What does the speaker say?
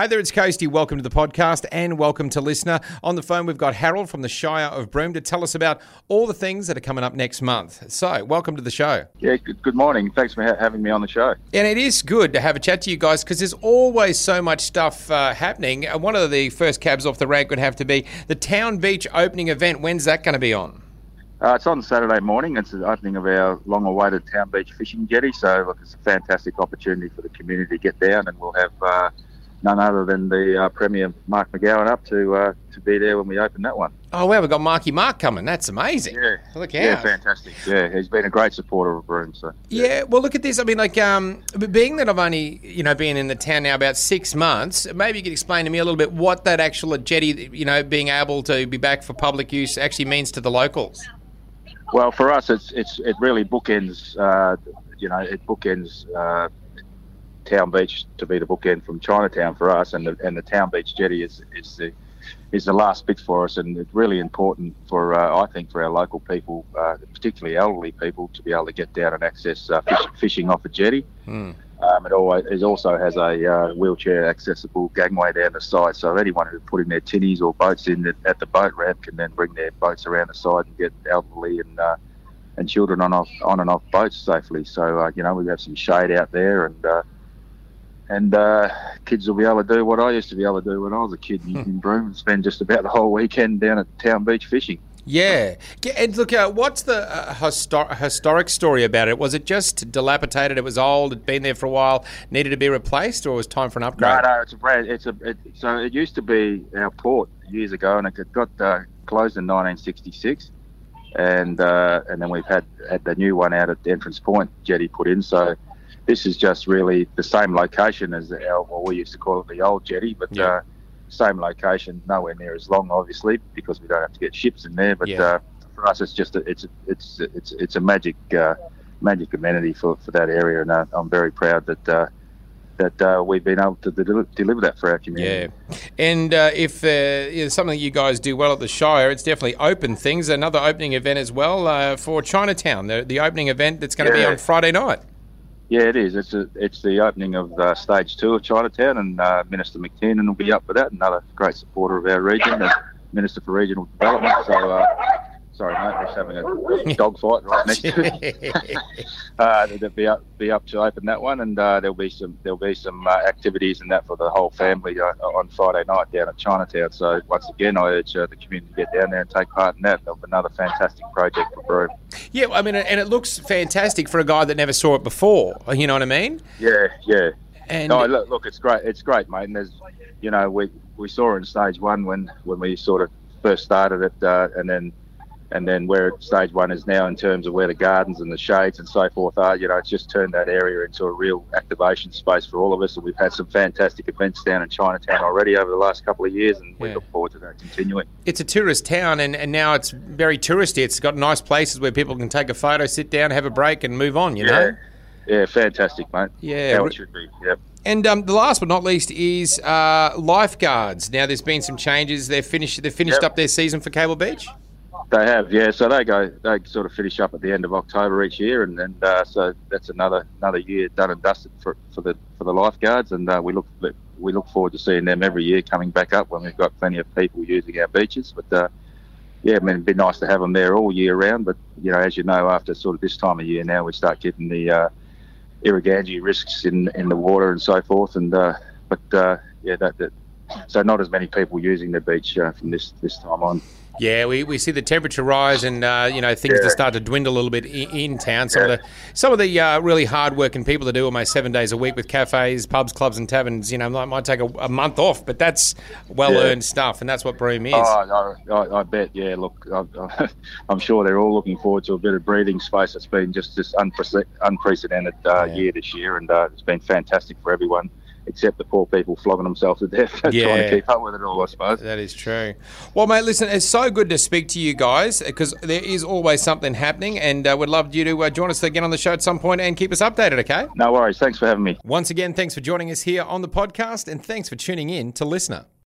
Hey there, it's Coasty. Welcome to the podcast and welcome to Listener. On the phone, we've got Harold from the Shire of Broome to tell us about all the things that are coming up next month. So, welcome to the show. Yeah, good, good morning. Thanks for ha- having me on the show. And it is good to have a chat to you guys because there's always so much stuff uh, happening. Uh, One of the first cabs off the rank would have to be the Town Beach opening event. When's that going to be on? Uh, it's on Saturday morning. It's the opening of our long-awaited Town Beach fishing jetty. So, look, it's a fantastic opportunity for the community to get down, and we'll have uh, none other than the uh, Premier Mark McGowan up to uh, to be there when we open that one. Oh, wow, we've got Marky Mark coming. That's amazing. Yeah, Look yeah, fantastic. Yeah, he's been a great supporter of Broome. So, Yeah, well, look at this. I mean, like, um, being that I've only, you know, been in the town now about six months, maybe you could explain to me a little bit what that actual jetty, you know, being able to be back for public use actually means to the locals. Well, for us, it's it's it really bookends. Uh, you know, it bookends uh, Town Beach to be the bookend from Chinatown for us, and the and the Town Beach jetty is is the is the last bit for us, and it's really important for uh, I think for our local people, uh, particularly elderly people, to be able to get down and access uh, fish, fishing off a jetty. Hmm. Um, it, always, it also has a uh, wheelchair accessible gangway down the side, so anyone who put in their tinnies or boats in at, at the boat ramp can then bring their boats around the side and get elderly and uh, and children on off on and off boats safely. So uh, you know we have some shade out there, and uh, and uh, kids will be able to do what I used to be able to do when I was a kid in, in Broome and spend just about the whole weekend down at Town Beach fishing. Yeah. Yeah, And look, uh, what's the uh, histor- historic story about it? Was it just dilapidated? It was old. It'd been there for a while, needed to be replaced, or was time for an upgrade? No, no, it's a brand. It's a it, so it used to be our port years ago, and it got uh, closed in 1966, and uh, and then we've had had the new one out at the Entrance Point jetty put in. So this is just really the same location as our, well, we used to call it the old jetty, but Yeah. uh, same location, nowhere near as long, obviously, because we don't have to get ships in there. But Yeah. uh, for us, it's just a, it's it's it's it's a magic uh, magic amenity for, for that area, and uh, I'm very proud that. Uh, that uh, we've been able to deli- deliver that for our community. Yeah, and uh, if uh, know, something you guys do well at the Shire, it's definitely open things. Another opening event as well uh, for Chinatown, the, the opening event that's going to be on Friday night. Yeah, it is. It's a, it's the opening of uh, stage two of Chinatown, and uh, Minister MacTiernan will be up for that. Another great supporter of our region, Minister for Regional Development. So, uh, sorry, mate, we're just having a dog fight right next to uh, they'll be up, be up to open that one, and uh, there'll be some there'll be some uh, activities and that for the whole family uh, on Friday night down at Chinatown. So, once again, I urge uh, the community to get down there and take part in that. Another fantastic project for Broome. yeah, I mean, and it looks fantastic for a guy that never saw it before. You know what I mean? Yeah, yeah. And No, look, look, it's great. It's great, mate. And there's, you know, we we saw in stage one when when we sort of first started it, uh, and then and then where stage one is now in terms of where the gardens and the shades and so forth are. You know, it's just turned that area into a real activation space for all of us. And we've had some fantastic events down in Chinatown already over the last couple of years, and we look forward to that continuing. it's a tourist town, and, and now it's very touristy. It's got nice places where people can take a photo, sit down, have a break, and move on. You know. Yeah, fantastic, mate. Yeah, how it should be. Yep. And um, the last but not least is uh, lifeguards. Now, there's been some changes. They've finished. They've finished Yep. up their season for Cable Beach. They have, yeah. So they go, they sort of finish up at the end of October each year, and, and uh, so that's another another year done and dusted for, for the for the lifeguards, and uh, we look we look forward to seeing them every year coming back up when we've got plenty of people using our beaches. But uh, yeah, I mean, it'd be nice to have them there all year round. But you know, as you know, after sort of this time of year now, we start getting the uh, risks in in the water and so forth, and uh, but uh, yeah, that, that so not as many people using the beach uh, from this this time on. Yeah, we, we see the temperature rise, and uh, you know things Yeah. that start to dwindle a little bit in, in town. Some Yeah. of the some of the uh, really hard-working people that do almost seven days a week with cafes, pubs, clubs, and taverns, you know, might, might take a, a month off, but that's well-earned stuff, and that's what Broome is. Oh, I, I, I bet. Yeah, look, I, I'm sure they're all looking forward to a bit of breathing space. It's been just this unprece- unprecedented uh, Yeah. year this year, and uh, it's been fantastic for everyone, except the poor people flogging themselves to death trying to keep up with it all. I suppose. That is true. Well, mate, listen, it's so good to speak to you guys because there is always something happening, and uh, we'd love you to uh, join us again on the show at some point and keep us updated, okay? No worries. Thanks for having me. Once again, thanks for joining us here on the podcast, and thanks for tuning in to Listener.